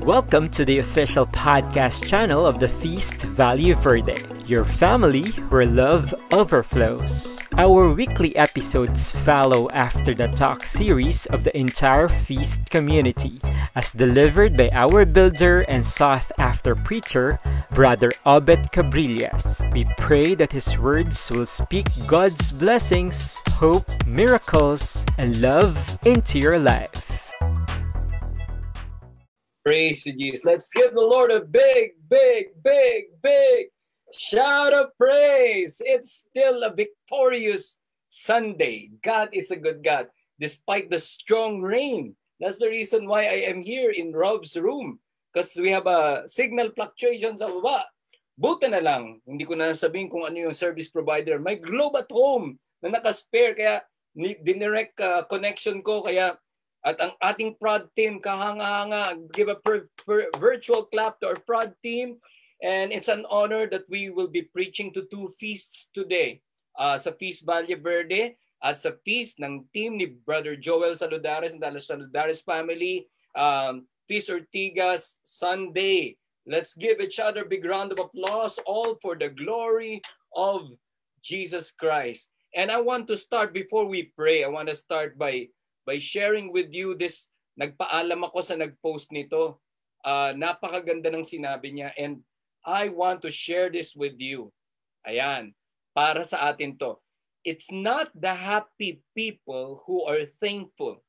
Welcome to the official podcast channel of the Feast Value Verde, your family where love overflows. Our weekly episodes follow after the talk series of the entire Feast community, as delivered by our builder and sought after preacher, Brother Obed Cabrillas. We pray that his words will speak God's blessings, hope, miracles, and love into your life. Praise to Jesus. Let's give the Lord a big, big, big, big shout of praise. It's still a victorious Sunday. God is a good God despite the strong rain. That's the reason why I am here in Rob's room because we have a signal fluctuation sa baba. Buta na lang, hindi ko na sabihin kung ano yung service provider. May globe at home na naka-spare kaya dinirect uh, connection ko kaya at ang ating prod team, kahanga-hanga, give a per, per, virtual clap to our prod team. And it's an honor that we will be preaching to two feasts today. Uh, sa Feast Valle Verde at sa feast ng team ni Brother Joel Saludares and the Saludares family. Um, feast Ortigas Sunday. Let's give each other a big round of applause, all for the glory of Jesus Christ. And I want to start before we pray. I want to start by by sharing with you this, nagpaalam ako sa nag-post nito. Uh, napakaganda ng sinabi niya and I want to share this with you. Ayan, para sa atin to. It's not the happy people who are thankful.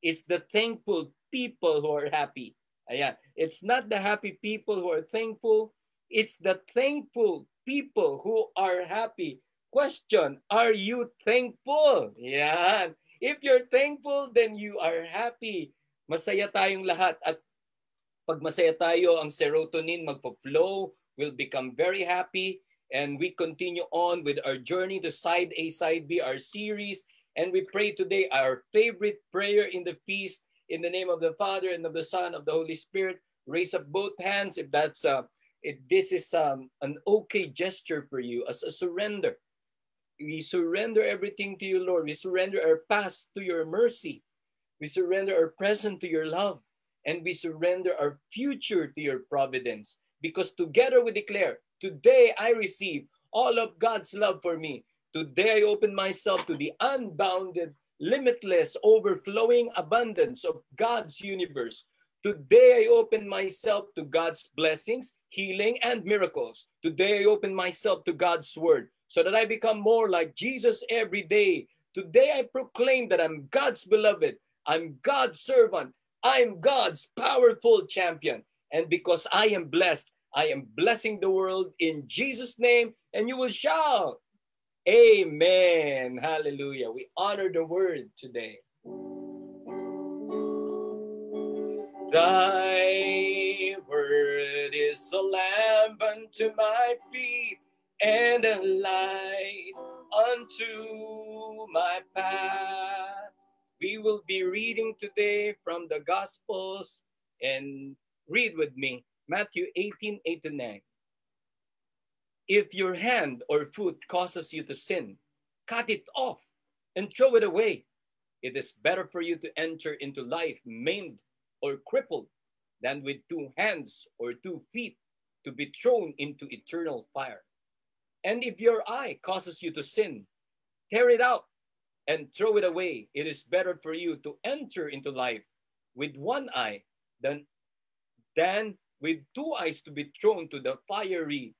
It's the thankful people who are happy. Ayan. It's not the happy people who are thankful. It's the thankful people who are happy. Question, are you thankful? Yan. If you're thankful, then you are happy. Masaya tayong lahat. At pag masaya tayo, ang serotonin magpo-flow, will become very happy. And we continue on with our journey to Side A, Side B, our series. And we pray today our favorite prayer in the feast in the name of the Father and of the Son of the Holy Spirit. Raise up both hands if that's uh, if this is um, an okay gesture for you as a surrender we surrender everything to you, Lord. We surrender our past to your mercy. We surrender our present to your love. And we surrender our future to your providence. Because together we declare, today I receive all of God's love for me. Today I open myself to the unbounded, limitless, overflowing abundance of God's universe. Today I open myself to God's blessings, healing, and miracles. Today I open myself to God's word so that I become more like Jesus every day. Today I proclaim that I'm God's beloved, I'm God's servant, I'm God's powerful champion. And because I am blessed, I am blessing the world in Jesus' name, and you will shout, Amen. Hallelujah. We honor the word today. Thy word is a lamp unto my feet and a light unto my path. We will be reading today from the Gospels and read with me Matthew 18 8 to 9. If your hand or foot causes you to sin, cut it off and throw it away. It is better for you to enter into life maimed or crippled than with two hands or two feet to be thrown into eternal fire. And if your eye causes you to sin, tear it out and throw it away. It is better for you to enter into life with one eye than, than with two eyes to be thrown to the fiery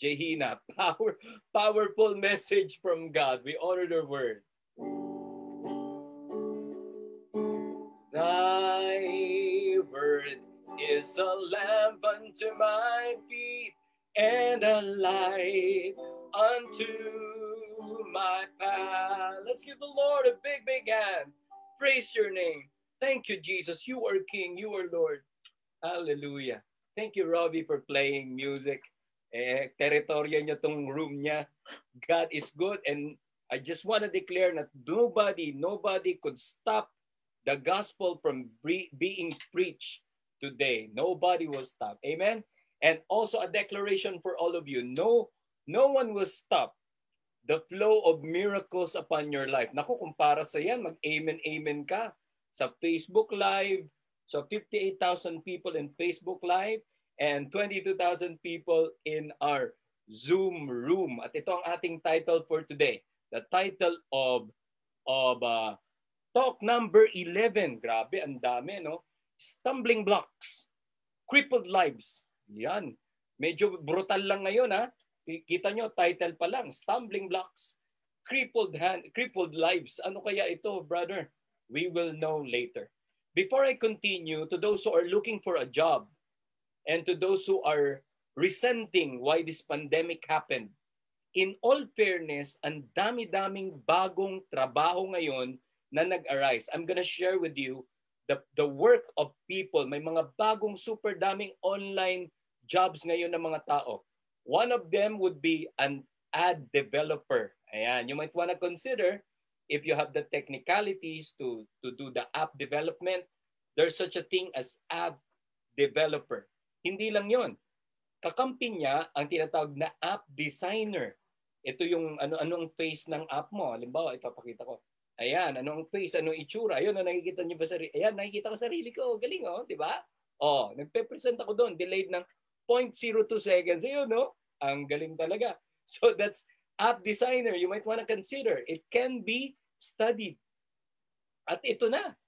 Gehenna. Power, powerful message from God. We honor the word. Thy word is a lamp unto my feet and a light unto my path. Let's give the Lord a big, big hand. Praise your name. Thank you, Jesus. You are King. You are Lord. Hallelujah. Thank you, Robbie, for playing music. Eh, teritorya niya tong room niya. God is good. And I just want to declare that nobody, nobody could stop the gospel from being preached today. Nobody will stop. Amen. And also a declaration for all of you. No, no one will stop the flow of miracles upon your life. Naku, kung para sa yan, mag-amen, amen ka. Sa Facebook Live, So 58,000 people in Facebook Live and 22,000 people in our Zoom room. At ito ang ating title for today. The title of of uh, talk number 11. Grabe, ang dami, no? Stumbling blocks. Crippled lives. Yan. Medyo brutal lang ngayon, ha? Kita nyo, title pa lang. Stumbling blocks. Crippled hand, crippled lives. Ano kaya ito, brother? We will know later. Before I continue, to those who are looking for a job and to those who are resenting why this pandemic happened, in all fairness, ang dami-daming bagong trabaho ngayon na nag-arise. I'm gonna share with you the, the work of people. May mga bagong super daming online jobs ngayon ng mga tao. One of them would be an ad developer. Ayan, you might want to consider if you have the technicalities to, to do the app development, there's such a thing as app developer. Hindi lang yon. Kakampi niya ang tinatawag na app designer ito yung ano anong face ng app mo. Halimbawa, ipapakita ko. Ayan, anong face, anong itsura. Ayun, ano, nakikita niyo ba sarili? Ayan, nakikita ko sarili ko. Galing, oh, di ba? Oh, nagpe-present ako doon. Delayed ng 0.02 seconds. Ayun, no? Ang galing talaga. So that's app designer. You might want to consider. It can be studied. At ito na.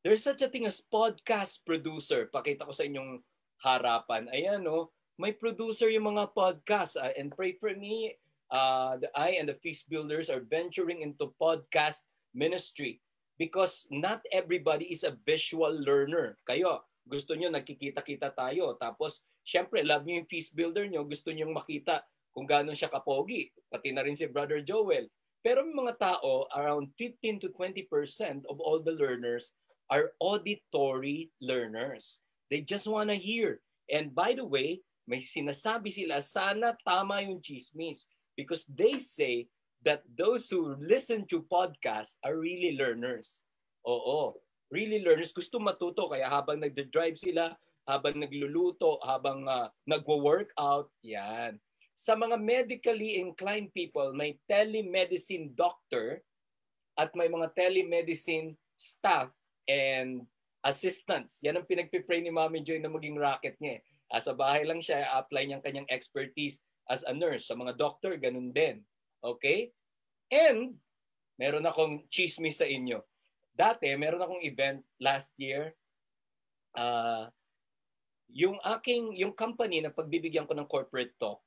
There's such a thing as podcast producer. Pakita ko sa inyong harapan. Ayan, no? May producer yung mga podcast. Uh, and pray for me uh, the I and the Feast Builders are venturing into podcast ministry because not everybody is a visual learner. Kayo, gusto nyo nagkikita-kita tayo. Tapos, syempre, love nyo yung Feast Builder nyo, gusto nyo makita kung gaano siya kapogi. Pati na rin si Brother Joel. Pero may mga tao, around 15 to 20% of all the learners are auditory learners. They just want to hear. And by the way, may sinasabi sila, sana tama yung chismis because they say that those who listen to podcasts are really learners. Oo, really learners. Gusto matuto kaya habang nagde-drive sila, habang nagluluto, habang uh, nagwo-workout, yan. Sa mga medically inclined people, may telemedicine doctor at may mga telemedicine staff and assistants. Yan ang pinagpipray ni Mami Joy na maging rocket niya. Uh, sa bahay lang siya, apply niyang kanyang expertise as a nurse. Sa mga doctor, ganun din. Okay? And, meron akong chismis sa inyo. Dati, meron akong event last year. Uh, yung aking, yung company na pagbibigyan ko ng corporate talk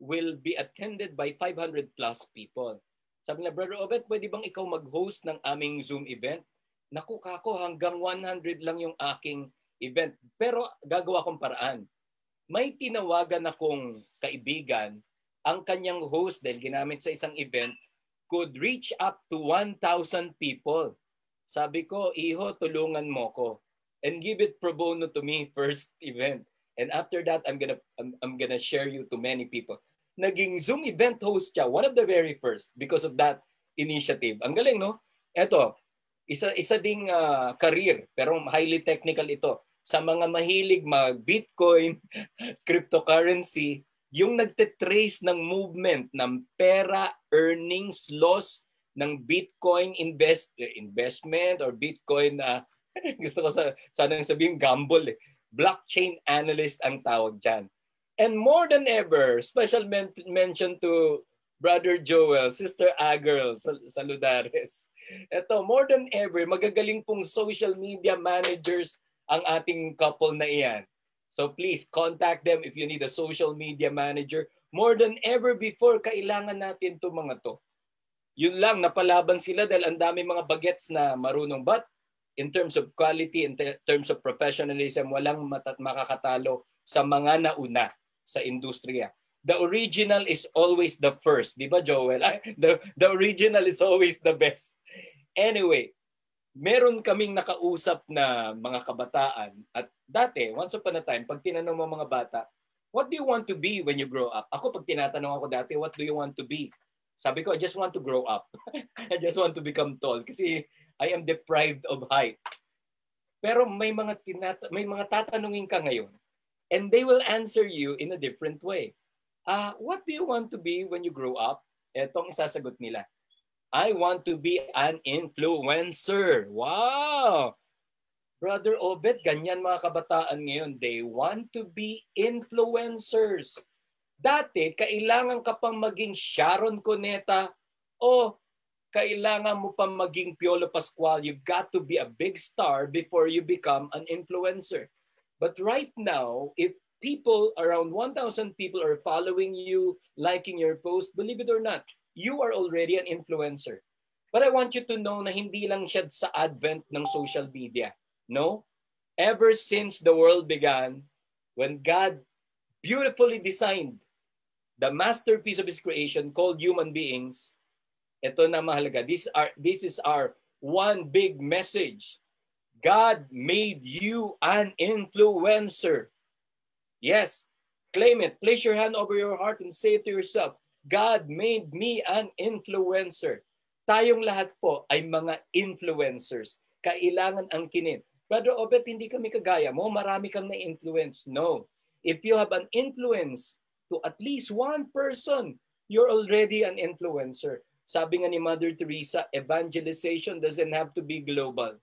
will be attended by 500 plus people. Sabi na, Brother Obet, pwede bang ikaw mag-host ng aming Zoom event? Naku kako, hanggang 100 lang yung aking event. Pero gagawa kong paraan may tinawagan akong kaibigan, ang kanyang host dahil ginamit sa isang event, could reach up to 1,000 people. Sabi ko, Iho, tulungan mo ko. And give it pro bono to me first event. And after that, I'm gonna, I'm, I'm gonna share you to many people. Naging Zoom event host siya, one of the very first because of that initiative. Ang galing, no? Eto, isa, isa ding uh, career, pero highly technical ito sa mga mahilig mag-Bitcoin, cryptocurrency, yung nagte-trace ng movement ng pera, earnings, loss ng Bitcoin invest investment or Bitcoin uh, gusto ko sa sana sabihin gamble eh. Blockchain analyst ang tawag diyan. And more than ever, special men- mention to Brother Joel, Sister Agirl, saludares. Ito, more than ever, magagaling pong social media managers ang ating couple na iyan. So please contact them if you need a social media manager. More than ever before, kailangan natin to mga to. Yun lang, napalaban sila dahil ang dami mga bagets na marunong. But in terms of quality, in terms of professionalism, walang matat makakatalo sa mga nauna sa industriya. The original is always the first. Di ba, Joel? The, the original is always the best. Anyway, meron kaming nakausap na mga kabataan at dati, once upon a time, pag tinanong mo mga bata, what do you want to be when you grow up? Ako pag tinatanong ako dati, what do you want to be? Sabi ko, I just want to grow up. I just want to become tall kasi I am deprived of height. Pero may mga tinata- may mga tatanungin ka ngayon and they will answer you in a different way. Uh, what do you want to be when you grow up? Etong isasagot nila I want to be an influencer. Wow! Brother Obed, ganyan mga kabataan ngayon. They want to be influencers. Dati, kailangan ka pang maging Sharon Cuneta o kailangan mo pang maging Piolo Pascual. You've got to be a big star before you become an influencer. But right now, if people, around 1,000 people are following you, liking your post, believe it or not, you are already an influencer. But I want you to know na hindi lang siya sa advent ng social media. No? Ever since the world began, when God beautifully designed the masterpiece of His creation called human beings, ito na mahalaga. This, are, this is our one big message. God made you an influencer. Yes, claim it. Place your hand over your heart and say to yourself, God made me an influencer. Tayong lahat po ay mga influencers. Kailangan ang kinit. Brother Obet, hindi kami kagaya mo. Marami kang na-influence. No. If you have an influence to at least one person, you're already an influencer. Sabi nga ni Mother Teresa, evangelization doesn't have to be global.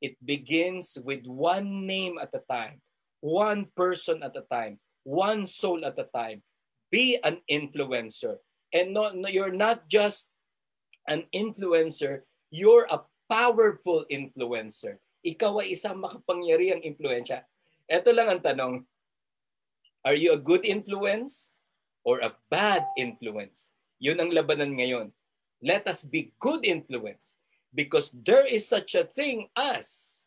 It begins with one name at a time, one person at a time, one soul at a time. Be an influencer. And no, no, you're not just an influencer, you're a powerful influencer. Ikaw ay isang makapangyarihang impluensya. Ito lang ang tanong, Are you a good influence or a bad influence? Yun ang labanan ngayon. Let us be good influence because there is such a thing as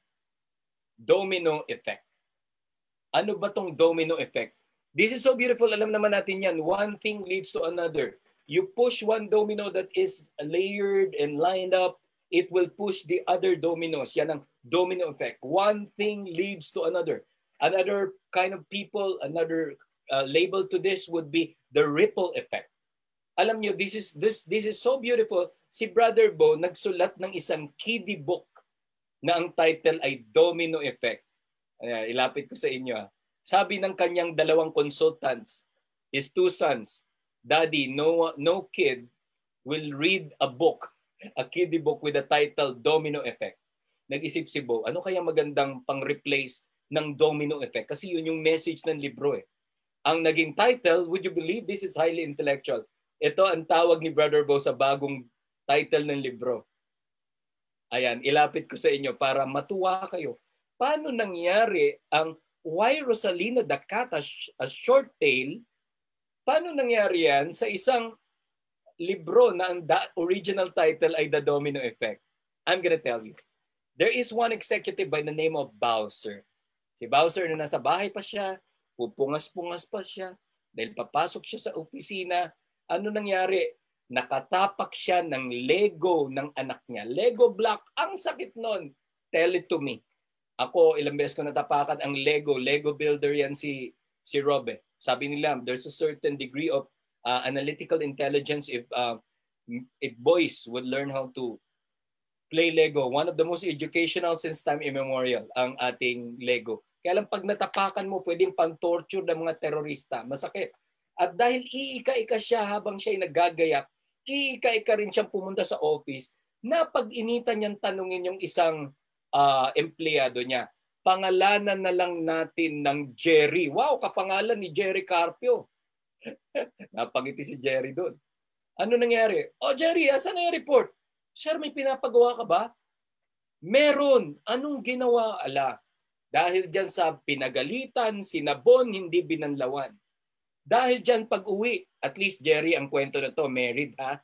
domino effect. Ano ba tong domino effect? This is so beautiful. Alam naman natin yan. One thing leads to another. You push one domino that is layered and lined up, it will push the other dominoes. Yan ang domino effect. One thing leads to another. Another kind of people, another uh, label to this would be the ripple effect. Alam niyo, this is this this is so beautiful. Si Brother Bo nagsulat ng isang kiddie book na ang title ay Domino Effect. Ayan, ilapit ko sa inyo. Ha. Sabi ng kanyang dalawang consultants, his two sons, Daddy, no no kid will read a book, a kiddie book with the title Domino Effect. Nag-isip si Bo, ano kaya magandang pang-replace ng domino effect kasi yun yung message ng libro eh. Ang naging title, would you believe this is highly intellectual? Ito ang tawag ni Brother Bo sa bagong title ng libro. Ayan, ilapit ko sa inyo para matuwa kayo. Paano nangyari ang Why Rosalina the Cat a Short Tale? Paano nangyari yan sa isang libro na ang original title ay The Domino Effect? I'm gonna tell you. There is one executive by the name of Bowser. Si Bowser na nasa bahay pa siya, pupungas-pungas pa siya, dahil papasok siya sa opisina, ano nangyari? Nakatapak siya ng Lego ng anak niya. Lego block, ang sakit nun. Tell it to me. Ako, ilang beses ko natapakan ang Lego. Lego builder yan si, si Robe. Sabi nila, there's a certain degree of uh, analytical intelligence if, uh, if boys would learn how to play Lego. One of the most educational since time immemorial ang ating Lego. Kaya lang pag natapakan mo, pwedeng pang-torture ng mga terorista. Masakit. At dahil iika-ika siya habang siya ay naggagayak, iika-ika rin siyang pumunta sa office na pag inita niyang tanungin yung isang uh, empleyado niya, pangalanan na lang natin ng Jerry. Wow, kapangalan ni Jerry Carpio. Napangiti si Jerry doon. Ano nangyari? Oh Jerry, asan na yung report? Sir, may pinapagawa ka ba? Meron. Anong ginawa? Ala, dahil dyan sa pinagalitan, sinabon, hindi binanlawan. Dahil dyan pag-uwi, at least Jerry, ang kwento na to, married ha.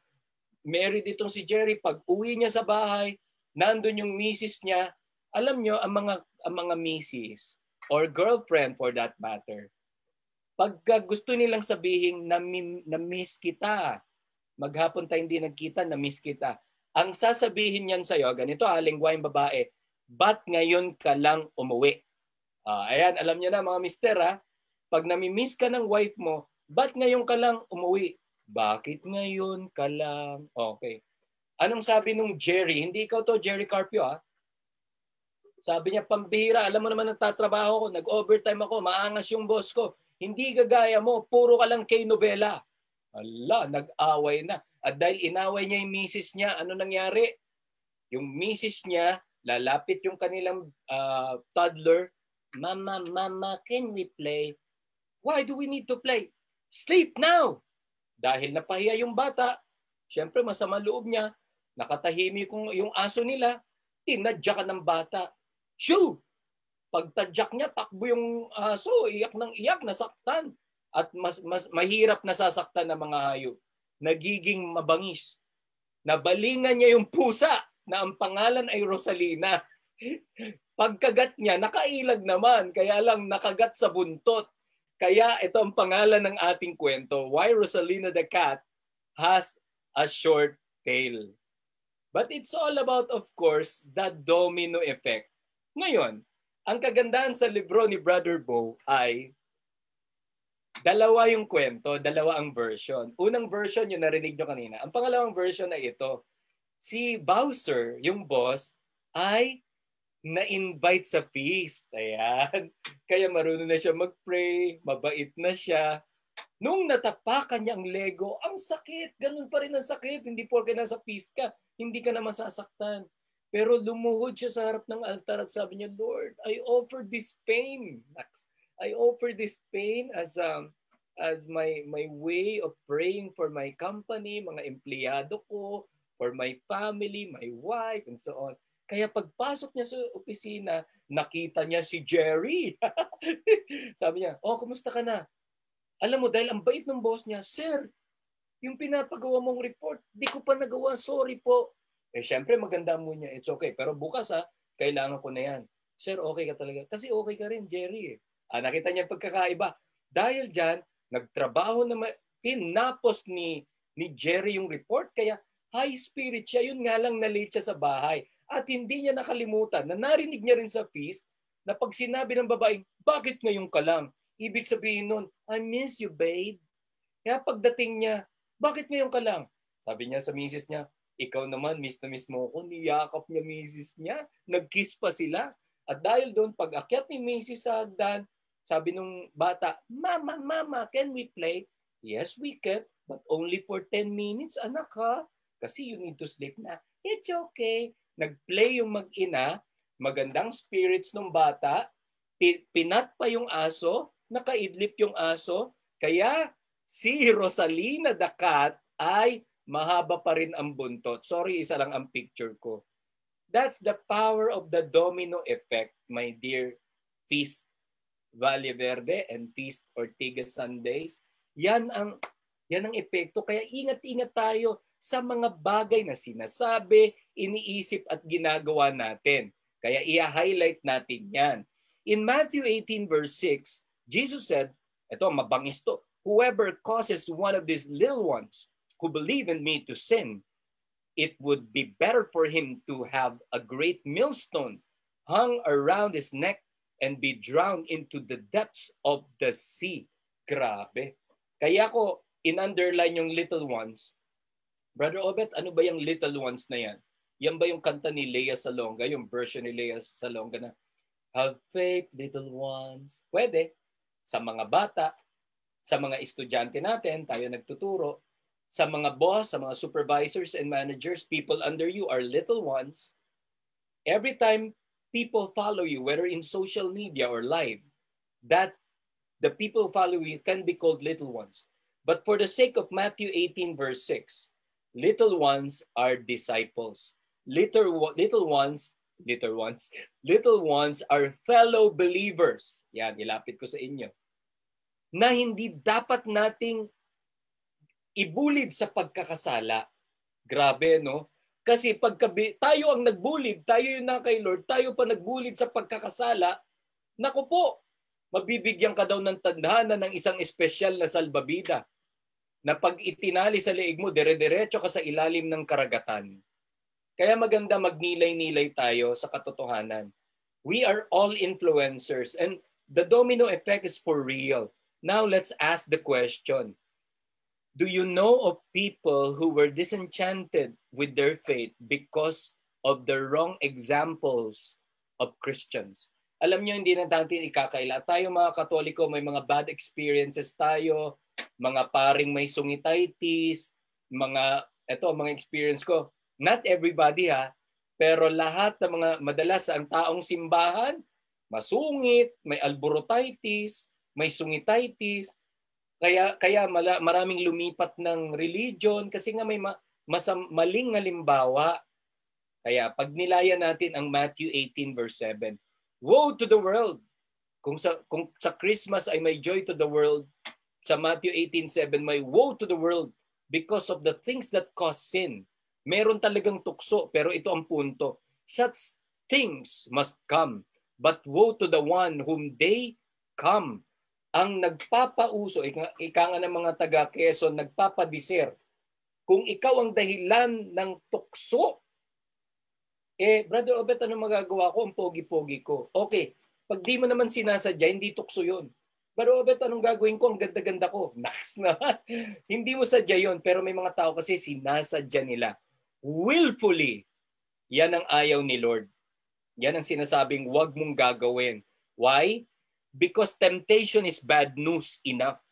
Married itong si Jerry, pag uwi niya sa bahay, nandun yung misis niya. Alam nyo, ang mga, ang mga misis, or girlfriend for that matter, pagka gusto nilang sabihin na, na miss kita, maghapon tayo hindi nagkita, na miss kita. Ang sasabihin niyan sa'yo, ganito ha, lingwaing babae, ba't ngayon ka lang umuwi? Uh, ayan, alam niyo na mga mister ha, pag namimiss ka ng wife mo, ba't ngayon ka lang umuwi? Bakit ngayon ka lang? Okay. Anong sabi nung Jerry? Hindi ikaw to, Jerry Carpio ha? Sabi niya, pambihira, alam mo naman nagtatrabaho ko, nag-overtime ako, maangas yung boss ko. Hindi gagaya mo, puro ka lang kay nobela. Ala, nag-away na. At dahil inaway niya yung misis niya, ano nangyari? Yung misis niya lalapit yung kanilang uh, toddler, Mama, Mama, can we play? Why do we need to play? Sleep now! Dahil napahiya yung bata, syempre masama loob niya, nakatahimik yung aso nila, tinadya ka ng bata. Shoo! Pagtadyak niya, takbo yung aso, iyak ng iyak, nasaktan. At mas, mas mahirap nasasaktan ng mga hayop. Nagiging mabangis. Nabalingan niya yung pusa na ang pangalan ay Rosalina. Pagkagat niya, nakailag naman, kaya lang nakagat sa buntot. Kaya ito ang pangalan ng ating kwento, Why Rosalina the Cat Has a Short Tail. But it's all about, of course, the domino effect. Ngayon, ang kagandahan sa libro ni Brother Bo ay dalawa yung kwento, dalawa ang version. Unang version yung narinig nyo kanina. Ang pangalawang version ay ito. Si Bowser, yung boss, ay na-invite sa feast. Ayan. Kaya marunong na siya mag-pray, mabait na siya. Nung natapakan niya ang Lego, ang sakit. Ganun pa rin ang sakit. Hindi porke nasa feast ka, hindi ka na masasaktan. Pero lumuhod siya sa harap ng altar at sabi niya, Lord, I offer this pain. I offer this pain as um, as my my way of praying for my company, mga empleyado ko, for my family, my wife, and so on. Kaya pagpasok niya sa opisina, nakita niya si Jerry. Sabi niya, oh, kumusta ka na? Alam mo, dahil ang bait ng boss niya, Sir, yung pinapagawa mong report, di ko pa nagawa, sorry po. Eh, syempre, maganda mo niya, it's okay. Pero bukas ha, kailangan ko na yan. Sir, okay ka talaga. Kasi okay ka rin, Jerry. Eh. Ah, nakita niya pagkakaiba. Dahil dyan, nagtrabaho na ma- tinapos ni, ni Jerry yung report. Kaya high spirit siya. Yun nga lang na-late siya sa bahay. At hindi niya nakalimutan na narinig niya rin sa feast na pag sinabi ng babaeng, bakit ngayon ka lang? Ibig sabihin nun, I miss you, babe. Kaya pagdating niya, bakit ngayon ka lang? Sabi niya sa misis niya, ikaw naman, miss na miss mo ako. Niyakap niya misis niya. Nag-kiss pa sila. At dahil doon, pag akyat ni misis sa hagdan, sabi nung bata, Mama, Mama, can we play? Yes, we can. But only for 10 minutes, anak ha. Kasi you need to sleep na. It's okay nagplay yung mag-ina, magandang spirits ng bata, pinat pa yung aso, nakaidlip yung aso, kaya si Rosalina the cat ay mahaba pa rin ang buntot. Sorry, isa lang ang picture ko. That's the power of the domino effect, my dear Feast Valle Verde and Feast Ortigas Sundays. Yan ang yan ang epekto. Kaya ingat-ingat tayo sa mga bagay na sinasabi, iniisip at ginagawa natin. Kaya i-highlight natin yan. In Matthew 18 verse 6, Jesus said, ito mabangis to, whoever causes one of these little ones who believe in me to sin, it would be better for him to have a great millstone hung around his neck and be drowned into the depths of the sea. Grabe. Kaya ko in-underline yung little ones Brother Obet, ano ba yung little ones na yan? Yan ba yung kanta ni Lea Salonga, yung version ni Lea Salonga na Have faith, little ones. Pwede. Sa mga bata, sa mga estudyante natin, tayo nagtuturo. Sa mga boss, sa mga supervisors and managers, people under you are little ones. Every time people follow you, whether in social media or live, that the people follow you can be called little ones. But for the sake of Matthew 18 verse 6, little ones are disciples. Little, little ones, little ones, little ones are fellow believers. Yan, ilapit ko sa inyo. Na hindi dapat nating ibulid sa pagkakasala. Grabe, no? Kasi pagka tayo ang nagbulid, tayo yung na kay Lord, tayo pa nagbulid sa pagkakasala, naku po, mabibigyan ka daw ng tandhana ng isang espesyal na salbabida na pag itinali sa leeg mo, dire-diretso ka sa ilalim ng karagatan. Kaya maganda magnilay-nilay tayo sa katotohanan. We are all influencers and the domino effect is for real. Now let's ask the question. Do you know of people who were disenchanted with their faith because of the wrong examples of Christians? Alam niyo, hindi na natin ikakaila. Tayo mga Katoliko, may mga bad experiences tayo mga paring may sungitis, mga, eto, mga experience ko. Not everybody ha, Pero lahat ng mga madalas ang taong simbahan, masungit, may alborotitis, may sungititis, kaya kaya mala, maraming lumipat ng religion kasi nga may ma, masam, maling halimbawa. Kaya pag nilaya natin ang Matthew 18 verse 7, Woe to the world! Kung sa kung sa Christmas ay may joy to the world, sa Matthew 18:7 may woe to the world because of the things that cause sin. Meron talagang tukso pero ito ang punto. Such things must come, but woe to the one whom they come ang nagpapauso, ika, nga ng mga taga Quezon, nagpapadisir. Kung ikaw ang dahilan ng tukso, eh, Brother Obet, ano magagawa ko? Ang pogi-pogi ko. Okay, pag di mo naman sinasadya, hindi tukso yon. Brother Obet, anong gagawin ko? Ang ganda-ganda ko. Naks na. hindi mo sadya yon pero may mga tao kasi sinasadya nila. Willfully, yan ang ayaw ni Lord. Yan ang sinasabing wag mong gagawin. Why? because temptation is bad news enough.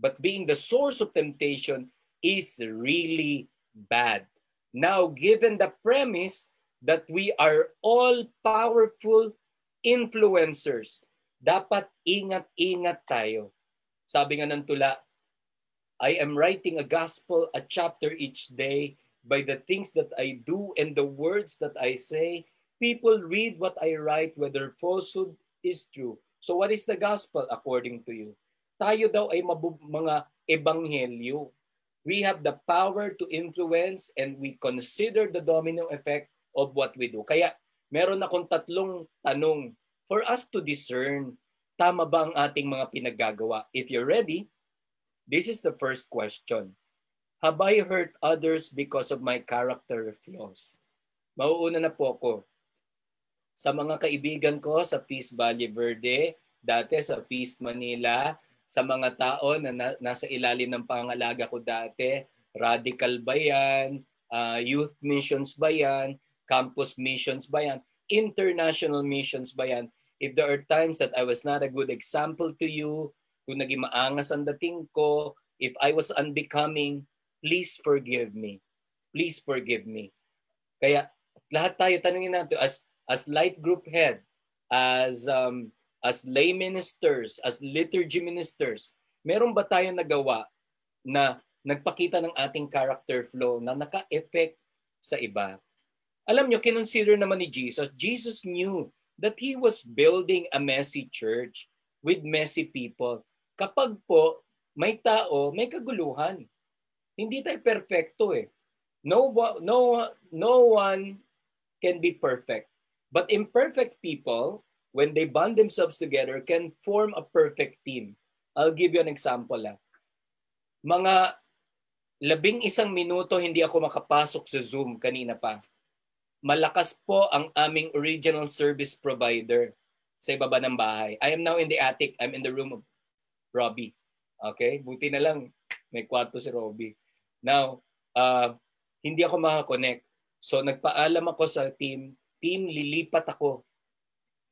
But being the source of temptation is really bad. Now, given the premise that we are all powerful influencers, dapat ingat-ingat tayo. Sabi nga ng tula, I am writing a gospel, a chapter each day by the things that I do and the words that I say. People read what I write, whether falsehood is true. So what is the gospel according to you? Tayo daw ay mabu- mga ebanghelyo. We have the power to influence and we consider the domino effect of what we do. Kaya meron akong tatlong tanong for us to discern tama ba ang ating mga pinaggagawa. If you're ready, this is the first question. Have I hurt others because of my character flaws? Mauuna na po ako sa mga kaibigan ko sa Peace Valle Verde, dati sa Peace Manila, sa mga tao na, na nasa ilalim ng pangalaga ko dati, radical ba yan, uh, youth missions ba yan, campus missions ba yan, international missions ba yan. If there are times that I was not a good example to you, kung naging maangas ang dating ko, if I was unbecoming, please forgive me. Please forgive me. Kaya lahat tayo tanungin natin as as light group head, as um, as lay ministers, as liturgy ministers, meron ba tayong nagawa na nagpakita ng ating character flow na naka-effect sa iba? Alam nyo, kinonsider naman ni Jesus, Jesus knew that He was building a messy church with messy people. Kapag po may tao, may kaguluhan. Hindi tayo perfecto eh. No, no, no one can be perfect. But imperfect people, when they bond themselves together, can form a perfect team. I'll give you an example. Ah. Mga labing isang minuto hindi ako makapasok sa Zoom kanina pa. Malakas po ang aming original service provider sa ibaba ng bahay. I am now in the attic. I'm in the room of Robbie. Okay? Buti na lang may kwarto si Robbie. Now, uh, hindi ako makakonect. So nagpaalam ako sa team team, lilipat ako.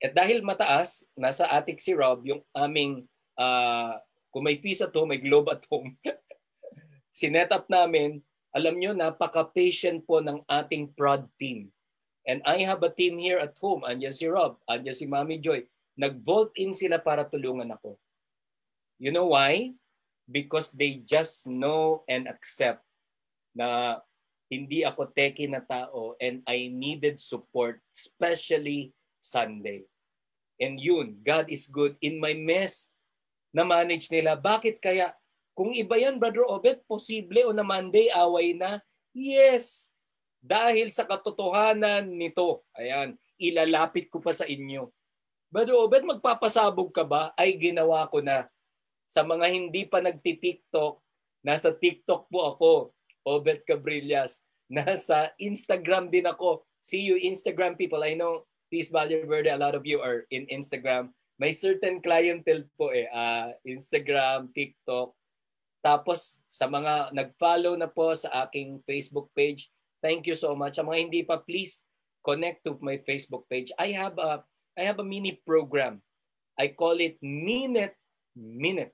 At dahil mataas, nasa attic si Rob, yung aming, uh, kung may fees at home, may globe at home. Sinet up namin, alam nyo, napaka-patient po ng ating prod team. And I have a team here at home. Andiyan si Rob, andiyan si Mami Joy. Nag-vault in sila para tulungan ako. You know why? Because they just know and accept na hindi ako teki na tao and I needed support, especially Sunday. And yun, God is good. In my mess, na-manage nila. Bakit kaya? Kung iba yan, Brother Obet, posible o na Monday, away na? Yes! Dahil sa katotohanan nito, ayan, ilalapit ko pa sa inyo. Brother Obet, magpapasabog ka ba? Ay, ginawa ko na. Sa mga hindi pa nagti-TikTok, nasa TikTok po ako Obet Cabrillas. Nasa Instagram din ako. See you Instagram people. I know Peace Value Verde, a lot of you are in Instagram. May certain clientele po eh. Uh, Instagram, TikTok. Tapos sa mga nag-follow na po sa aking Facebook page, thank you so much. Sa mga hindi pa, please connect to my Facebook page. I have a I have a mini program. I call it Minute Minute.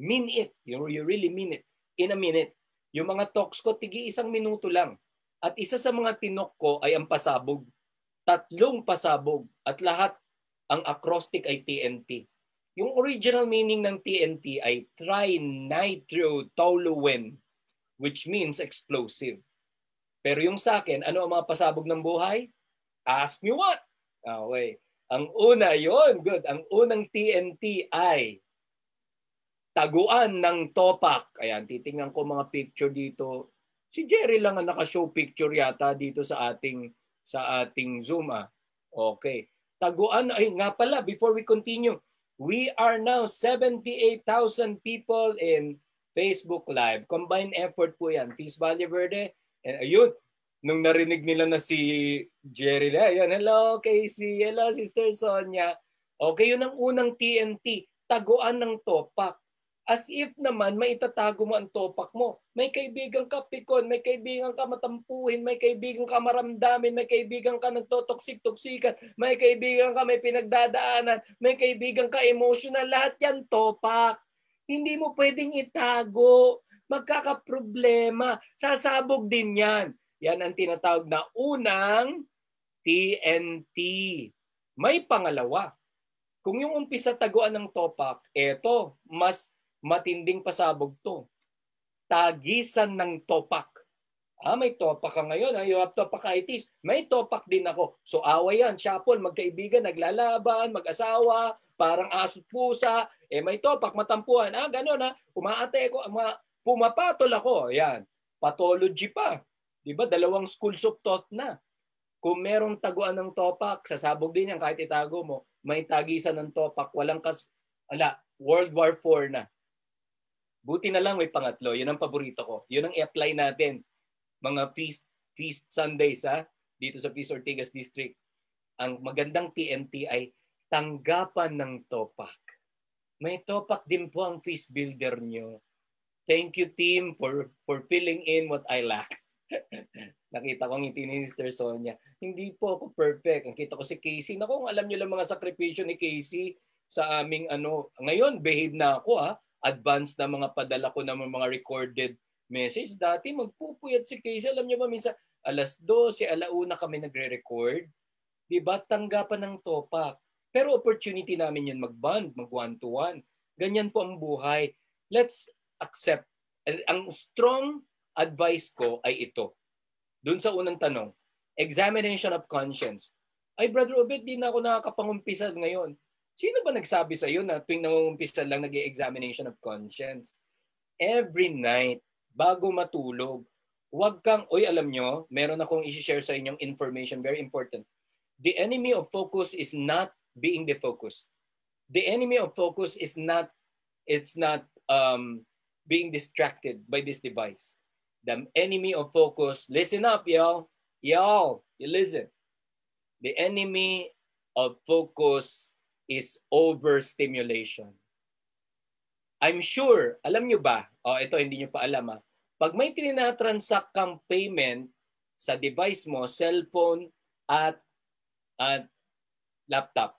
Mean it. You, you really mean it. In a minute. Yung mga talks ko, tigi isang minuto lang. At isa sa mga tinok ko ay ang pasabog. tatlong pasabog at lahat ang acrostic ay TNT. Yung original meaning ng TNT ay trinitrotoluene, which means explosive. Pero yung sa akin, ano ang mga pasabog ng buhay? Ask me what? Okay. Ang una yon good. Ang unang TNT ay taguan ng topak. Ayan, titingnan ko mga picture dito. Si Jerry lang ang naka-show picture yata dito sa ating sa ating Zoom. Ah. Okay. Taguan, ay nga pala, before we continue, we are now 78,000 people in Facebook Live. Combined effort po yan. Peace Valle Verde. And ayun, nung narinig nila na si Jerry na, ayun, hello Casey, hello Sister Sonia. Okay, yun ang unang TNT. Taguan ng topak. As if naman maitatago mo ang topak mo. May kaibigan ka pikon, may kaibigan ka matampuhin, may kaibigan ka maramdamin, may kaibigan ka nagtotoksik-toksikan, may kaibigan ka may pinagdadaanan, may kaibigan ka emotional. Lahat yan topak. Hindi mo pwedeng itago. Magkakaproblema. Sasabog din yan. Yan ang tinatawag na unang TNT. May pangalawa. Kung yung umpisa taguan ng topak, eto, mas matinding pasabog to. Tagisan ng topak. Ah, may topak ka ngayon. Ah, you have topakaitis. May topak din ako. So away yan. Siyapon, magkaibigan, naglalaban, mag-asawa, parang aso pusa. Eh may topak, matampuhan. Ah, gano'n ha. Ah. Umaate ko, uma, pumapatol ako. Yan. Pathology pa. Di ba? Dalawang schools of thought na. Kung merong taguan ng topak, sasabog din yan kahit itago mo. May tagisan ng topak. Walang kas... Ala, World War IV na. Buti na lang may pangatlo. Yun ang paborito ko. Yun ang i-apply natin. Mga feast, feast Sundays ha? dito sa Peace Ortigas District. Ang magandang TNT ay tanggapan ng topak. May topak din po ang feast builder nyo. Thank you team for for filling in what I lack. Nakita ko ang ngiti ni Sister Sonia. Hindi po ako perfect. Ang kita ko si Casey. Naku, alam niyo lang mga sakripisyo ni Casey sa aming ano. Ngayon, behave na ako ha advance na mga padala ko ng mga recorded message. Dati magpupuyat si Casey. Alam niyo ba minsan, alas 12, alauna kami nagre-record. Di ba? Tanggapan ng topak. Pero opportunity namin yun mag-bond, mag one-to-one. Ganyan po ang buhay. Let's accept. Ang strong advice ko ay ito. Doon sa unang tanong, examination of conscience. Ay, Brother Obed, di na ako nakakapangumpisa ngayon. Sino ba nagsabi sa iyo na tuwing nangungumpisa lang nag examination of conscience? Every night, bago matulog, wag kang, oy alam nyo, meron akong i-share sa inyong information, very important. The enemy of focus is not being the focus. The enemy of focus is not, it's not um, being distracted by this device. The enemy of focus, listen up, y'all. Y'all, you listen. The enemy of focus is overstimulation. I'm sure, alam nyo ba, oh, ito hindi nyo pa alam ha, pag may tinatransact kang payment sa device mo, cellphone at, at laptop,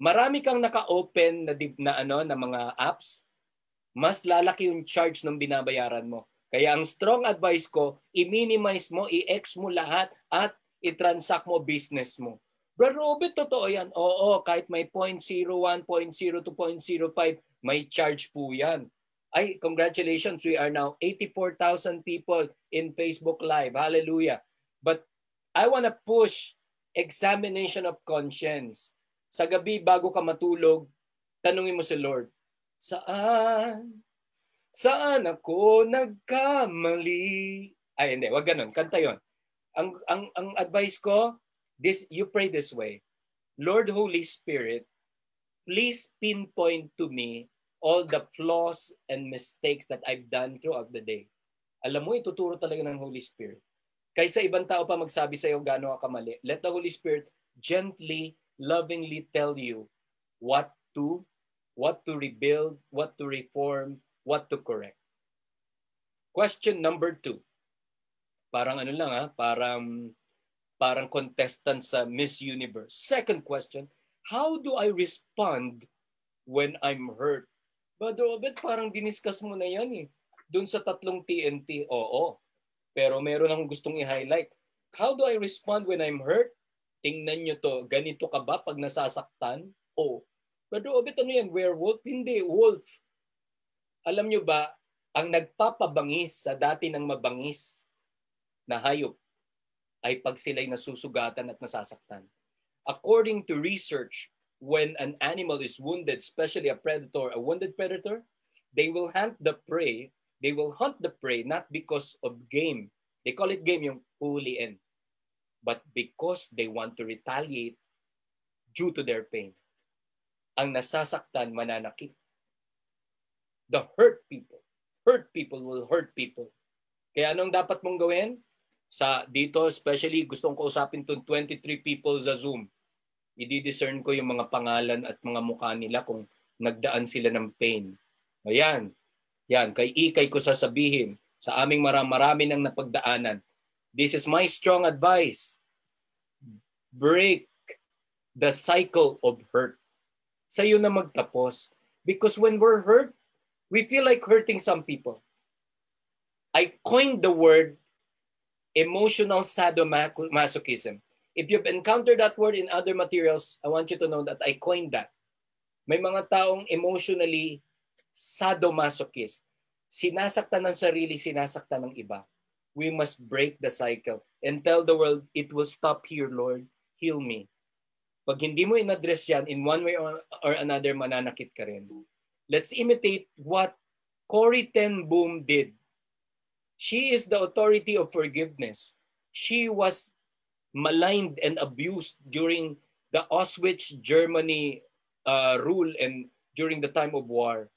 marami kang naka-open na, na, ano, na mga apps, mas lalaki yung charge ng binabayaran mo. Kaya ang strong advice ko, i-minimize mo, i-ex mo lahat at i-transact mo business mo. Brother Robert, totoo yan. Oo, kahit may 0.01, 0.02, 0.05, may charge po yan. Ay, congratulations, we are now 84,000 people in Facebook Live. Hallelujah. But I want to push examination of conscience. Sa gabi, bago ka matulog, tanungin mo si Lord, Saan? Saan ako nagkamali? Ay, hindi, wag ganun. Kanta yon. Ang, ang, ang advice ko, This you pray this way. Lord Holy Spirit, please pinpoint to me all the flaws and mistakes that I've done throughout the day. Alam mo, ituturo talaga ng Holy Spirit. Kaysa ibang tao pa magsabi sa iyo gaano ka kamali, let the Holy Spirit gently, lovingly tell you what to, what to rebuild, what to reform, what to correct. Question number two. Parang ano lang ha, parang parang contestant sa Miss Universe. Second question, how do I respond when I'm hurt? Brother Obed, parang diniscuss mo na yan eh. Doon sa tatlong TNT, oo. Pero meron akong gustong i-highlight. How do I respond when I'm hurt? tingnan nyo to, ganito ka ba pag nasasaktan? O, Brother Obet, ano yan? Werewolf? Hindi, wolf. Alam nyo ba, ang nagpapabangis sa dati ng mabangis na hayop ay pag sila'y nasusugatan at nasasaktan. According to research, when an animal is wounded, especially a predator, a wounded predator, they will hunt the prey. They will hunt the prey not because of game. They call it game, yung huliin. But because they want to retaliate due to their pain. Ang nasasaktan, mananakit. The hurt people. Hurt people will hurt people. Kaya anong dapat mong gawin? Sa dito, especially, gustong kausapin itong 23 people sa Zoom. I-discern ko yung mga pangalan at mga mukha nila kung nagdaan sila ng pain. Ayan. Yan, kay Ikay ko sasabihin sa aming marami nang napagdaanan. This is my strong advice. Break the cycle of hurt. Sa iyo na magtapos. Because when we're hurt, we feel like hurting some people. I coined the word emotional sadomasochism. If you've encountered that word in other materials, I want you to know that I coined that. May mga taong emotionally sadomasochist. Sinasaktan ng sarili, sinasaktan ng iba. We must break the cycle and tell the world, it will stop here, Lord. Heal me. Pag hindi mo in-address yan, in one way or, another, mananakit ka rin. Let's imitate what Corrie ten Boom did. She is the authority of forgiveness. She was maligned and abused during the Auschwitz Germany uh, rule and during the time of war.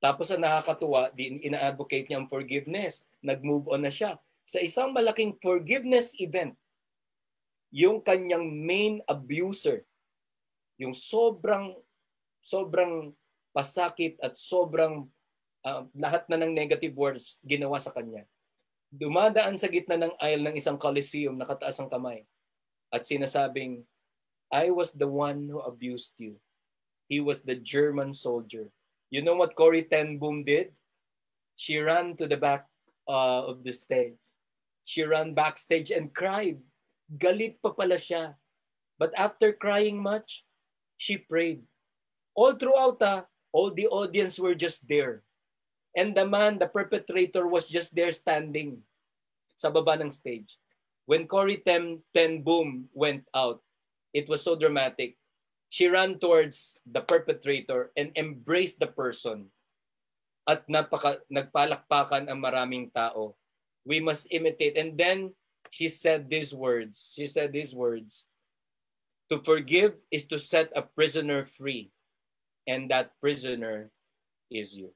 Tapos ang nakakatuwa, din ina-advocate niya ang forgiveness. Nag-move on na siya. Sa isang malaking forgiveness event, yung kanyang main abuser, yung sobrang sobrang pasakit at sobrang uh, lahat na ng negative words ginawa sa kanya. Dumadaan sa gitna ng aisle ng isang coliseum, nakataas ang kamay at sinasabing, I was the one who abused you. He was the German soldier You know what Corey Ten Boom did? She ran to the back uh, of the stage. She ran backstage and cried. Galit pa pala siya. But after crying much, she prayed. All throughout, uh, all the audience were just there. And the man, the perpetrator, was just there standing sa baba ng stage. When Corey Ten, Ten Boom went out, it was so dramatic she ran towards the perpetrator and embraced the person. At napaka, nagpalakpakan ang maraming tao. We must imitate. And then she said these words. She said these words. To forgive is to set a prisoner free. And that prisoner is you.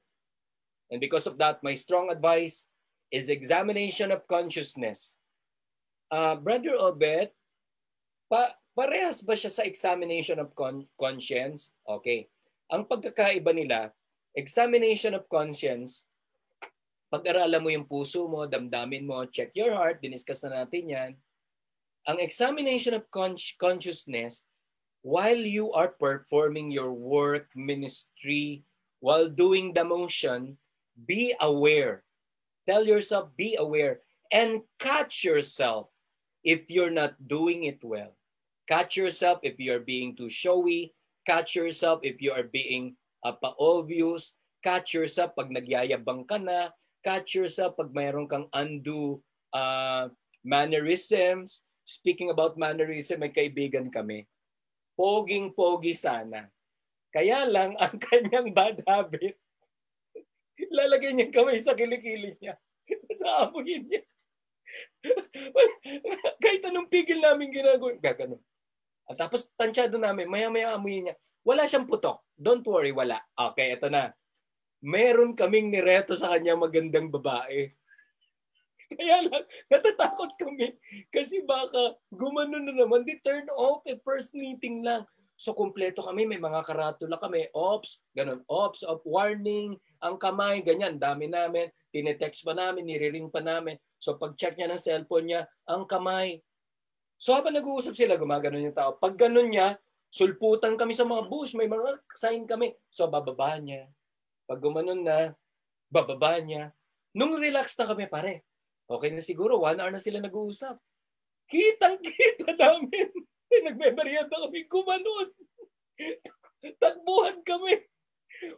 And because of that, my strong advice is examination of consciousness. Uh, Brother Obet, pa, Parehas ba siya sa examination of con- conscience? Okay. Ang pagkakaiba nila, examination of conscience, pag-aralan mo yung puso mo, damdamin mo, check your heart, diniscuss na natin yan. Ang examination of con- consciousness, while you are performing your work, ministry, while doing the motion, be aware. Tell yourself, be aware. And catch yourself if you're not doing it well. Catch yourself if you are being too showy. Catch yourself if you are being uh, pa-obvious. Catch yourself pag nagyayabang ka na. Catch yourself pag mayroon kang undue uh, mannerisms. Speaking about mannerism, may kaibigan kami. Poging-pogi sana. Kaya lang, ang kanyang bad habit, lalagay niya kamay sa kilikili niya. sa amoyin niya. Kahit anong pigil namin ginagawa, gaganon. At tapos tansyado namin, maya-maya amuyin niya. Wala siyang putok. Don't worry, wala. Okay, ito na. Meron kaming nireto sa kanya magandang babae. Kaya lang, natatakot kami. Kasi baka gumano na naman. Di turn off eh, first meeting lang. So kumpleto kami, may mga karatula kami, ops, ganun, ops, of warning, ang kamay, ganyan, dami namin, tinetext pa namin, niriring pa namin. So pag check niya ng cellphone niya, ang kamay, So habang nag-uusap sila, gumaganon yung tao. Pag ganun niya, sulputan kami sa mga bush, may mga sign kami. So bababa niya. Pag gumanon na, bababa niya. Nung relax na kami, pare, okay na siguro, one hour na sila nag-uusap. Kitang-kita namin. Nagme-merienda kami kumanon. Tagbuhan kami.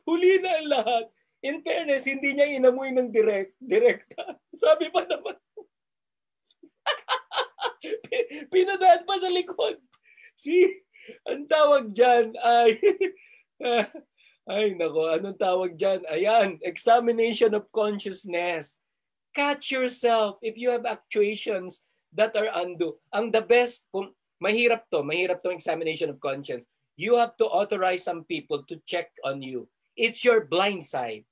Huli na ang lahat. In fairness, hindi niya inamoy ng direct, direkta. Sabi pa naman, pinadaan pa sa likod. Si, ang tawag dyan ay, ay nako, anong tawag dyan? Ayan, examination of consciousness. Catch yourself if you have actuations that are undue. Ang the best, kung mahirap to, mahirap to examination of conscience. You have to authorize some people to check on you. It's your blind side.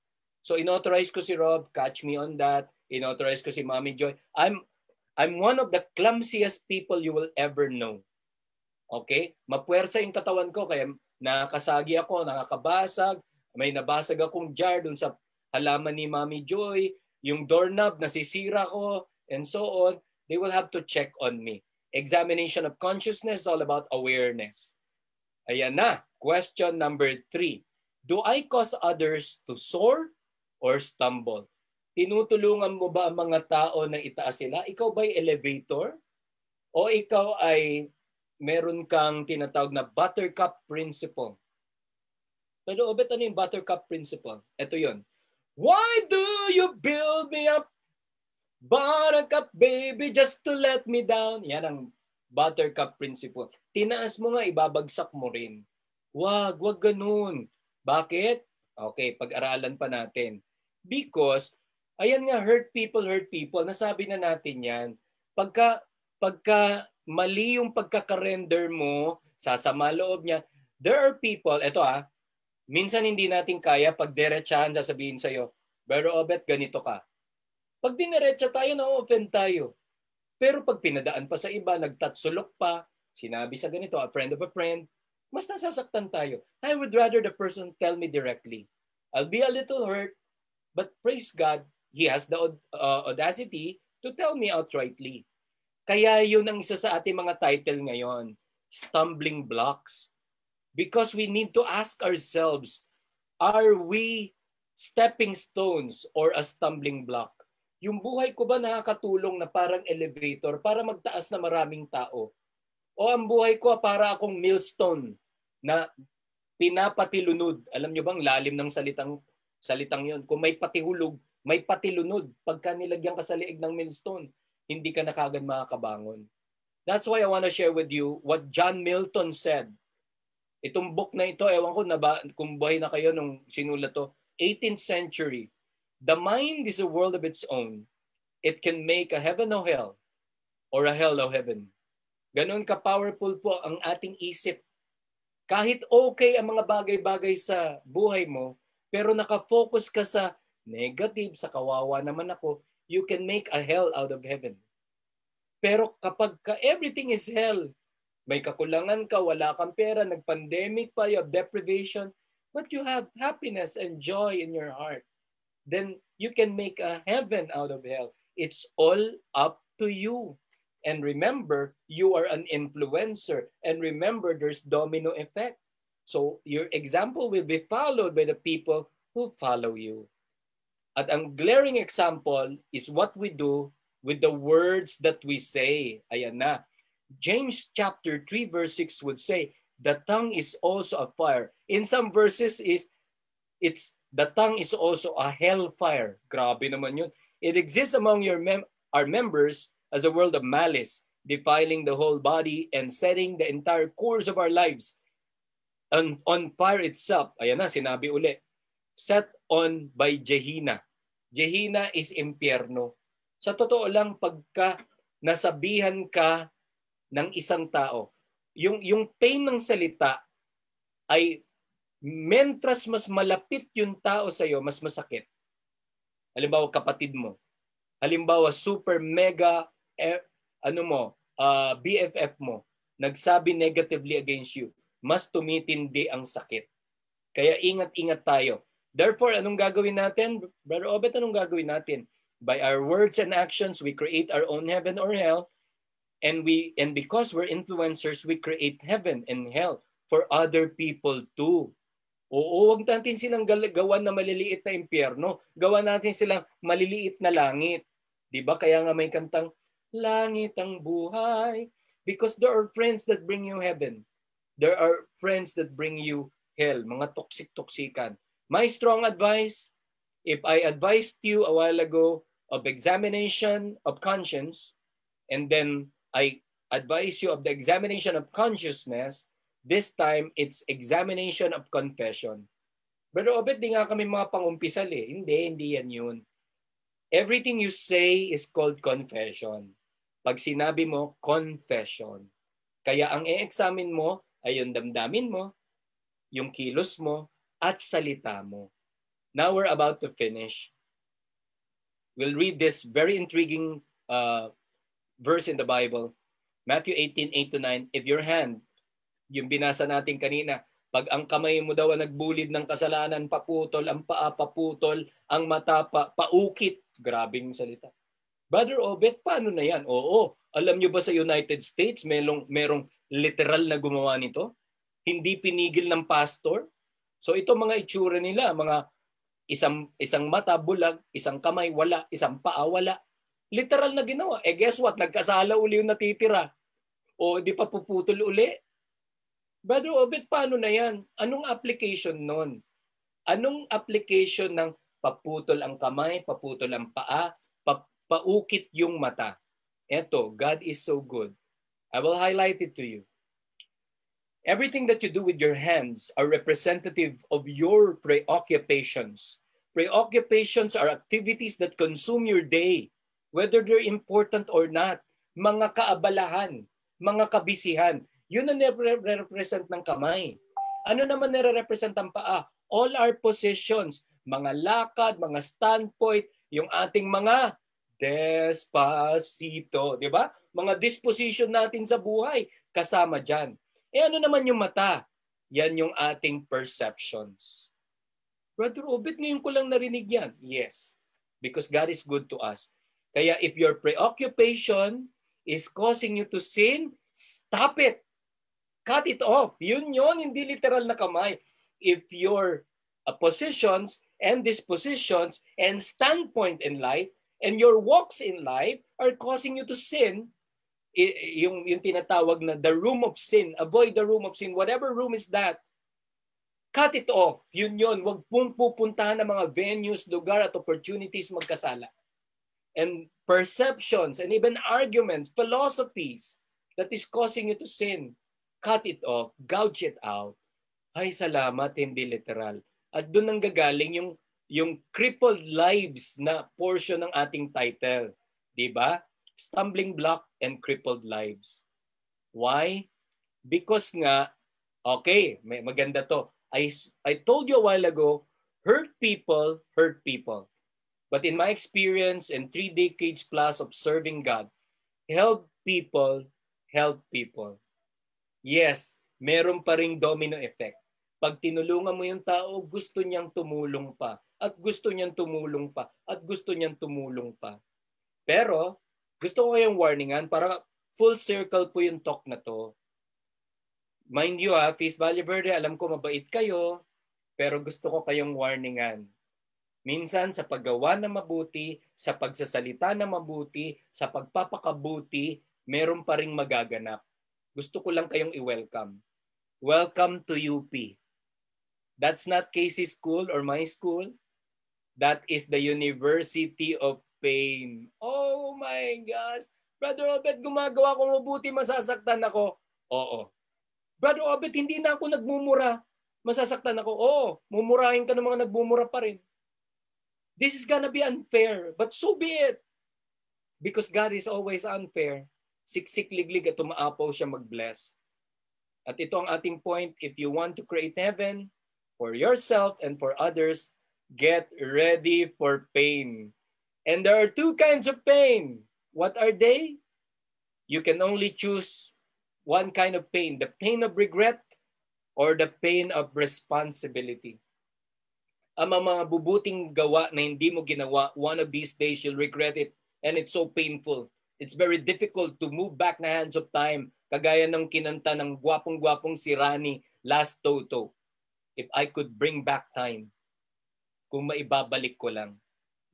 So inauthorize ko si Rob, catch me on that. Inauthorize ko si Mommy Joy. I'm I'm one of the clumsiest people you will ever know. Okay? Mapuwersa yung katawan ko kaya nakakasagi ako, nakakabasag, may nabasag akong jar dun sa halaman ni Mommy Joy, yung doorknob nasisira ko, and so on. They will have to check on me. Examination of consciousness is all about awareness. Ayan na. Question number three. Do I cause others to soar or stumble? Tinutulungan mo ba ang mga tao na itaas sila? Ikaw ba'y elevator? O ikaw ay meron kang tinatawag na buttercup principle? Pero obet ano yung buttercup principle? Ito yon. Why do you build me up? Buttercup baby just to let me down. Yan ang buttercup principle. Tinaas mo nga, ibabagsak mo rin. Wag, wag ganun. Bakit? Okay, pag-aralan pa natin. Because, ayan nga, hurt people, hurt people. Nasabi na natin yan. Pagka, pagka mali yung pagkakarender mo, sasama loob niya, there are people, eto ah, minsan hindi natin kaya pag diretsahan sasabihin sa'yo, pero Obet, ganito ka. Pag diniretsa tayo, na-offend tayo. Pero pag pinadaan pa sa iba, nagtatsulok pa, sinabi sa ganito, a friend of a friend, mas nasasaktan tayo. I would rather the person tell me directly. I'll be a little hurt, but praise God, He has the uh, audacity to tell me outrightly. Kaya yun ang isa sa ating mga title ngayon, Stumbling Blocks. Because we need to ask ourselves, are we stepping stones or a stumbling block? Yung buhay ko ba nakakatulong na parang elevator para magtaas na maraming tao? O ang buhay ko para akong millstone na pinapatilunod. Alam nyo bang lalim ng salitang salitang yon? Kung may patihulog, may patilunod. Pagka nilagyan ka sa liig ng millstone, hindi ka na kagad makakabangon. That's why I want to share with you what John Milton said. Itong book na ito, ewan ko na ba, kung buhay na kayo nung sinulat to, 18th century. The mind is a world of its own. It can make a heaven o hell or a hell o heaven. Ganon ka-powerful po ang ating isip kahit okay ang mga bagay-bagay sa buhay mo, pero nakafocus ka sa negative, sa kawawa naman ako, you can make a hell out of heaven. Pero kapag ka everything is hell, may kakulangan ka, wala kang pera, nag-pandemic pa, you have deprivation, but you have happiness and joy in your heart, then you can make a heaven out of hell. It's all up to you. And remember, you are an influencer. And remember, there's domino effect. So your example will be followed by the people who follow you. At ang glaring example is what we do with the words that we say. Ayan na. James chapter 3 verse 6 would say, the tongue is also a fire. In some verses is it's the tongue is also a hellfire. Grabe naman yun. It exists among your mem- our members as a world of malice, defiling the whole body and setting the entire course of our lives on, on fire itself. Ayan na, sinabi uli. Set on by Jehina. Jehina is impyerno. Sa totoo lang, pagka nasabihan ka ng isang tao, yung, yung pain ng salita ay mentras mas malapit yung tao sa iyo, mas masakit. Halimbawa, kapatid mo. Halimbawa, super mega eh, ano mo, uh, ah, BFF mo, nagsabi negatively against you, mas tumitindi ang sakit. Kaya ingat-ingat tayo. Therefore, anong gagawin natin? Brother Obet, anong gagawin natin? By our words and actions, we create our own heaven or hell. And we and because we're influencers, we create heaven and hell for other people too. Oo, wag natin silang gawan na maliliit na impyerno. Gawan natin silang maliliit na langit. 'Di ba? Kaya nga may kantang Langit ang buhay, Because there are friends that bring you heaven. There are friends that bring you hell, mga toxic-toxikan. My strong advice, if I advised you a while ago of examination of conscience, and then I advise you of the examination of consciousness, this time it's examination of confession. Pero Obed, di nga kami mga pangumpisal eh. Hindi, hindi yan yun. Everything you say is called confession. Pag sinabi mo, confession. Kaya ang i-examine mo ay yung damdamin mo, yung kilos mo, at salita mo. Now we're about to finish. We'll read this very intriguing uh, verse in the Bible. Matthew 18, 8 to 9. If your hand, yung binasa natin kanina, pag ang kamay mo daw ang nagbulid ng kasalanan, paputol, ang paa paputol, ang mata pa, paukit. Grabing salita. Brother Obet, paano na yan? Oo, alam nyo ba sa United States, merong, merong literal na gumawa nito? Hindi pinigil ng pastor? So ito mga itsura nila, mga isang isang mata bulag, isang kamay wala, isang paa wala. Literal na ginawa. Eh guess what? Nagkasala uli yung natitira. O di pa puputol uli. Brother Obet, paano na yan? Anong application nun? Anong application ng paputol ang kamay, paputol ang paa, paukit yung mata. Eto, God is so good. I will highlight it to you. Everything that you do with your hands are representative of your preoccupations. Preoccupations are activities that consume your day, whether they're important or not. Mga kaabalahan, mga kabisihan. Yun ang nire-represent ng kamay. Ano naman nire-represent ang paa? All our positions, mga lakad, mga standpoint, yung ating mga Despacito, di ba? Mga disposition natin sa buhay, kasama dyan. Eh ano naman yung mata? Yan yung ating perceptions. Brother Obed, ngayon ko lang narinig yan. Yes, because God is good to us. Kaya if your preoccupation is causing you to sin, stop it. Cut it off. Yun yun, hindi literal na kamay. If your uh, positions and dispositions and standpoint in life and your walks in life are causing you to sin, yung, yung tinatawag na the room of sin, avoid the room of sin, whatever room is that, cut it off. Yun yun. Huwag pong pupuntahan ng mga venues, lugar at opportunities magkasala. And perceptions and even arguments, philosophies that is causing you to sin, cut it off, gouge it out. Ay, salamat, hindi literal. At doon ang gagaling yung yung crippled lives na portion ng ating title. Di ba? Stumbling block and crippled lives. Why? Because nga, okay, may maganda to. I, I told you a while ago, hurt people hurt people. But in my experience and three decades plus of serving God, help people help people. Yes, meron pa ring domino effect. Pag tinulungan mo yung tao, gusto niyang tumulong pa at gusto niyang tumulong pa at gusto niyang tumulong pa. Pero gusto ko kayong warningan para full circle po yung talk na to. Mind you ha, Face Valle Verde, alam ko mabait kayo, pero gusto ko kayong warningan. Minsan sa paggawa na mabuti, sa pagsasalita na mabuti, sa pagpapakabuti, meron pa ring magaganap. Gusto ko lang kayong i-welcome. Welcome to UP. That's not Casey School or my school. That is the University of Pain. Oh my gosh. Brother Obed, gumagawa ko mabuti, masasaktan ako. Oo. Brother Obed, hindi na ako nagmumura. Masasaktan ako. Oo, mumurahin ka ng mga nagmumura pa rin. This is gonna be unfair, but so be it. Because God is always unfair. Siksik-liglig at tumaapaw siya mag-bless. At ito ang ating point. If you want to create heaven for yourself and for others, Get ready for pain. And there are two kinds of pain. What are they? You can only choose one kind of pain, the pain of regret or the pain of responsibility. Ang mga bubuting gawa na hindi mo ginawa, one of these days you'll regret it and it's so painful. It's very difficult to move back na hands of time kagaya ng kinanta ng gwapong-gwapong si Rani last Toto. If I could bring back time, kung maibabalik ko lang.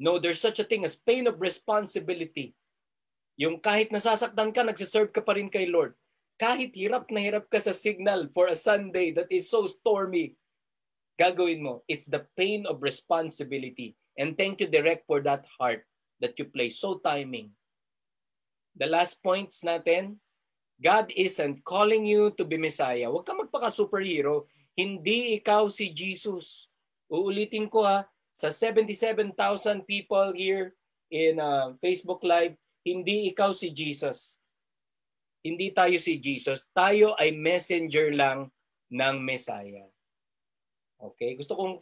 No, there's such a thing as pain of responsibility. Yung kahit nasasaktan ka, nagsiserve ka pa rin kay Lord. Kahit hirap na hirap ka sa signal for a Sunday that is so stormy, gagawin mo. It's the pain of responsibility. And thank you, Direct, for that heart that you play. So timing. The last points natin, God isn't calling you to be Messiah. Huwag ka magpaka-superhero. Hindi ikaw si Jesus. Uulitin ko ha, sa 77,000 people here in uh, Facebook Live, hindi ikaw si Jesus. Hindi tayo si Jesus. Tayo ay messenger lang ng Messiah. Okay? Gusto kong,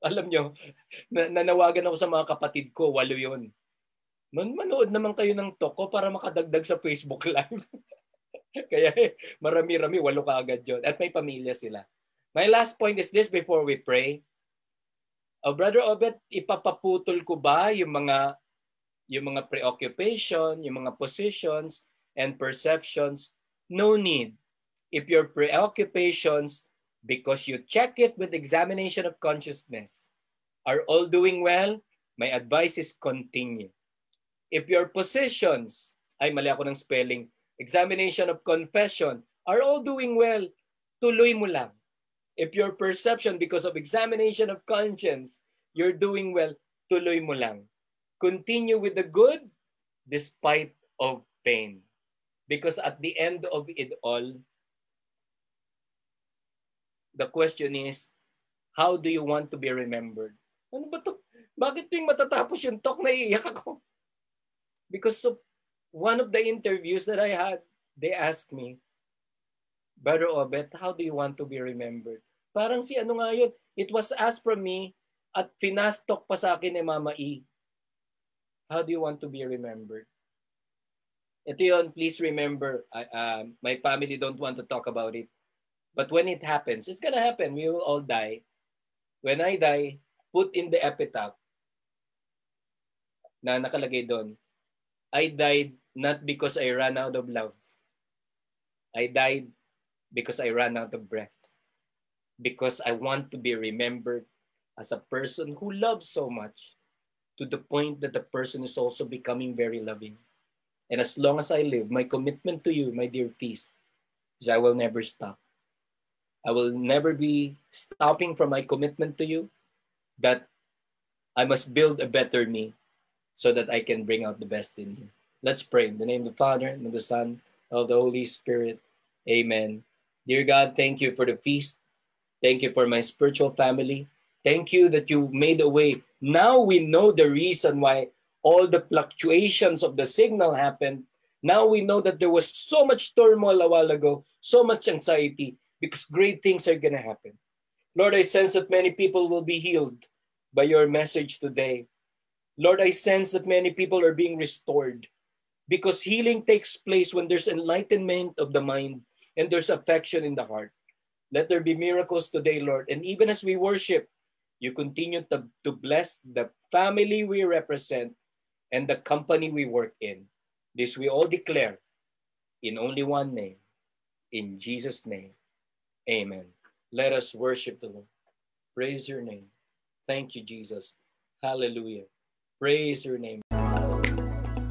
alam nyo, nanawagan ako sa mga kapatid ko, walo yun. Man, manood naman kayo ng toko para makadagdag sa Facebook Live. Kaya marami-rami, walo ka agad yun. At may pamilya sila. My last point is this before we pray. Oh, Brother Obet, ipapaputol ko ba yung mga yung mga preoccupation, yung mga positions and perceptions? No need. If your preoccupations, because you check it with examination of consciousness, are all doing well, my advice is continue. If your positions, ay mali ako ng spelling, examination of confession, are all doing well, tuloy mo lang If your perception because of examination of conscience, you're doing well, tuloy mo lang. Continue with the good despite of pain. Because at the end of it all, the question is, how do you want to be remembered? Ano ba to? Bakit tuwing matatapos yung talk, naiiyak ako? Because of one of the interviews that I had, they asked me, Brother Obet, how do you want to be remembered? Parang si ano nga yun, it was asked from me at finastok pa sa akin ni Mama E. How do you want to be remembered? Ito yun, please remember, uh, uh, my family don't want to talk about it. But when it happens, it's gonna happen. We will all die. When I die, put in the epitaph na nakalagay doon, I died not because I ran out of love. I died because I ran out of breath because I want to be remembered as a person who loves so much to the point that the person is also becoming very loving. And as long as I live, my commitment to you, my dear feast, is I will never stop. I will never be stopping from my commitment to you that I must build a better me so that I can bring out the best in you. Let's pray. In the name of the Father, and of the Son, of the Holy Spirit. Amen. Dear God, thank you for the feast. Thank you for my spiritual family. Thank you that you made a way. Now we know the reason why all the fluctuations of the signal happened. Now we know that there was so much turmoil a while ago, so much anxiety, because great things are going to happen. Lord, I sense that many people will be healed by your message today. Lord, I sense that many people are being restored because healing takes place when there's enlightenment of the mind and there's affection in the heart. Let there be miracles today, Lord. And even as we worship, you continue to, to bless the family we represent and the company we work in. This we all declare in only one name. In Jesus' name, amen. Let us worship the Lord. Praise your name. Thank you, Jesus. Hallelujah. Praise your name.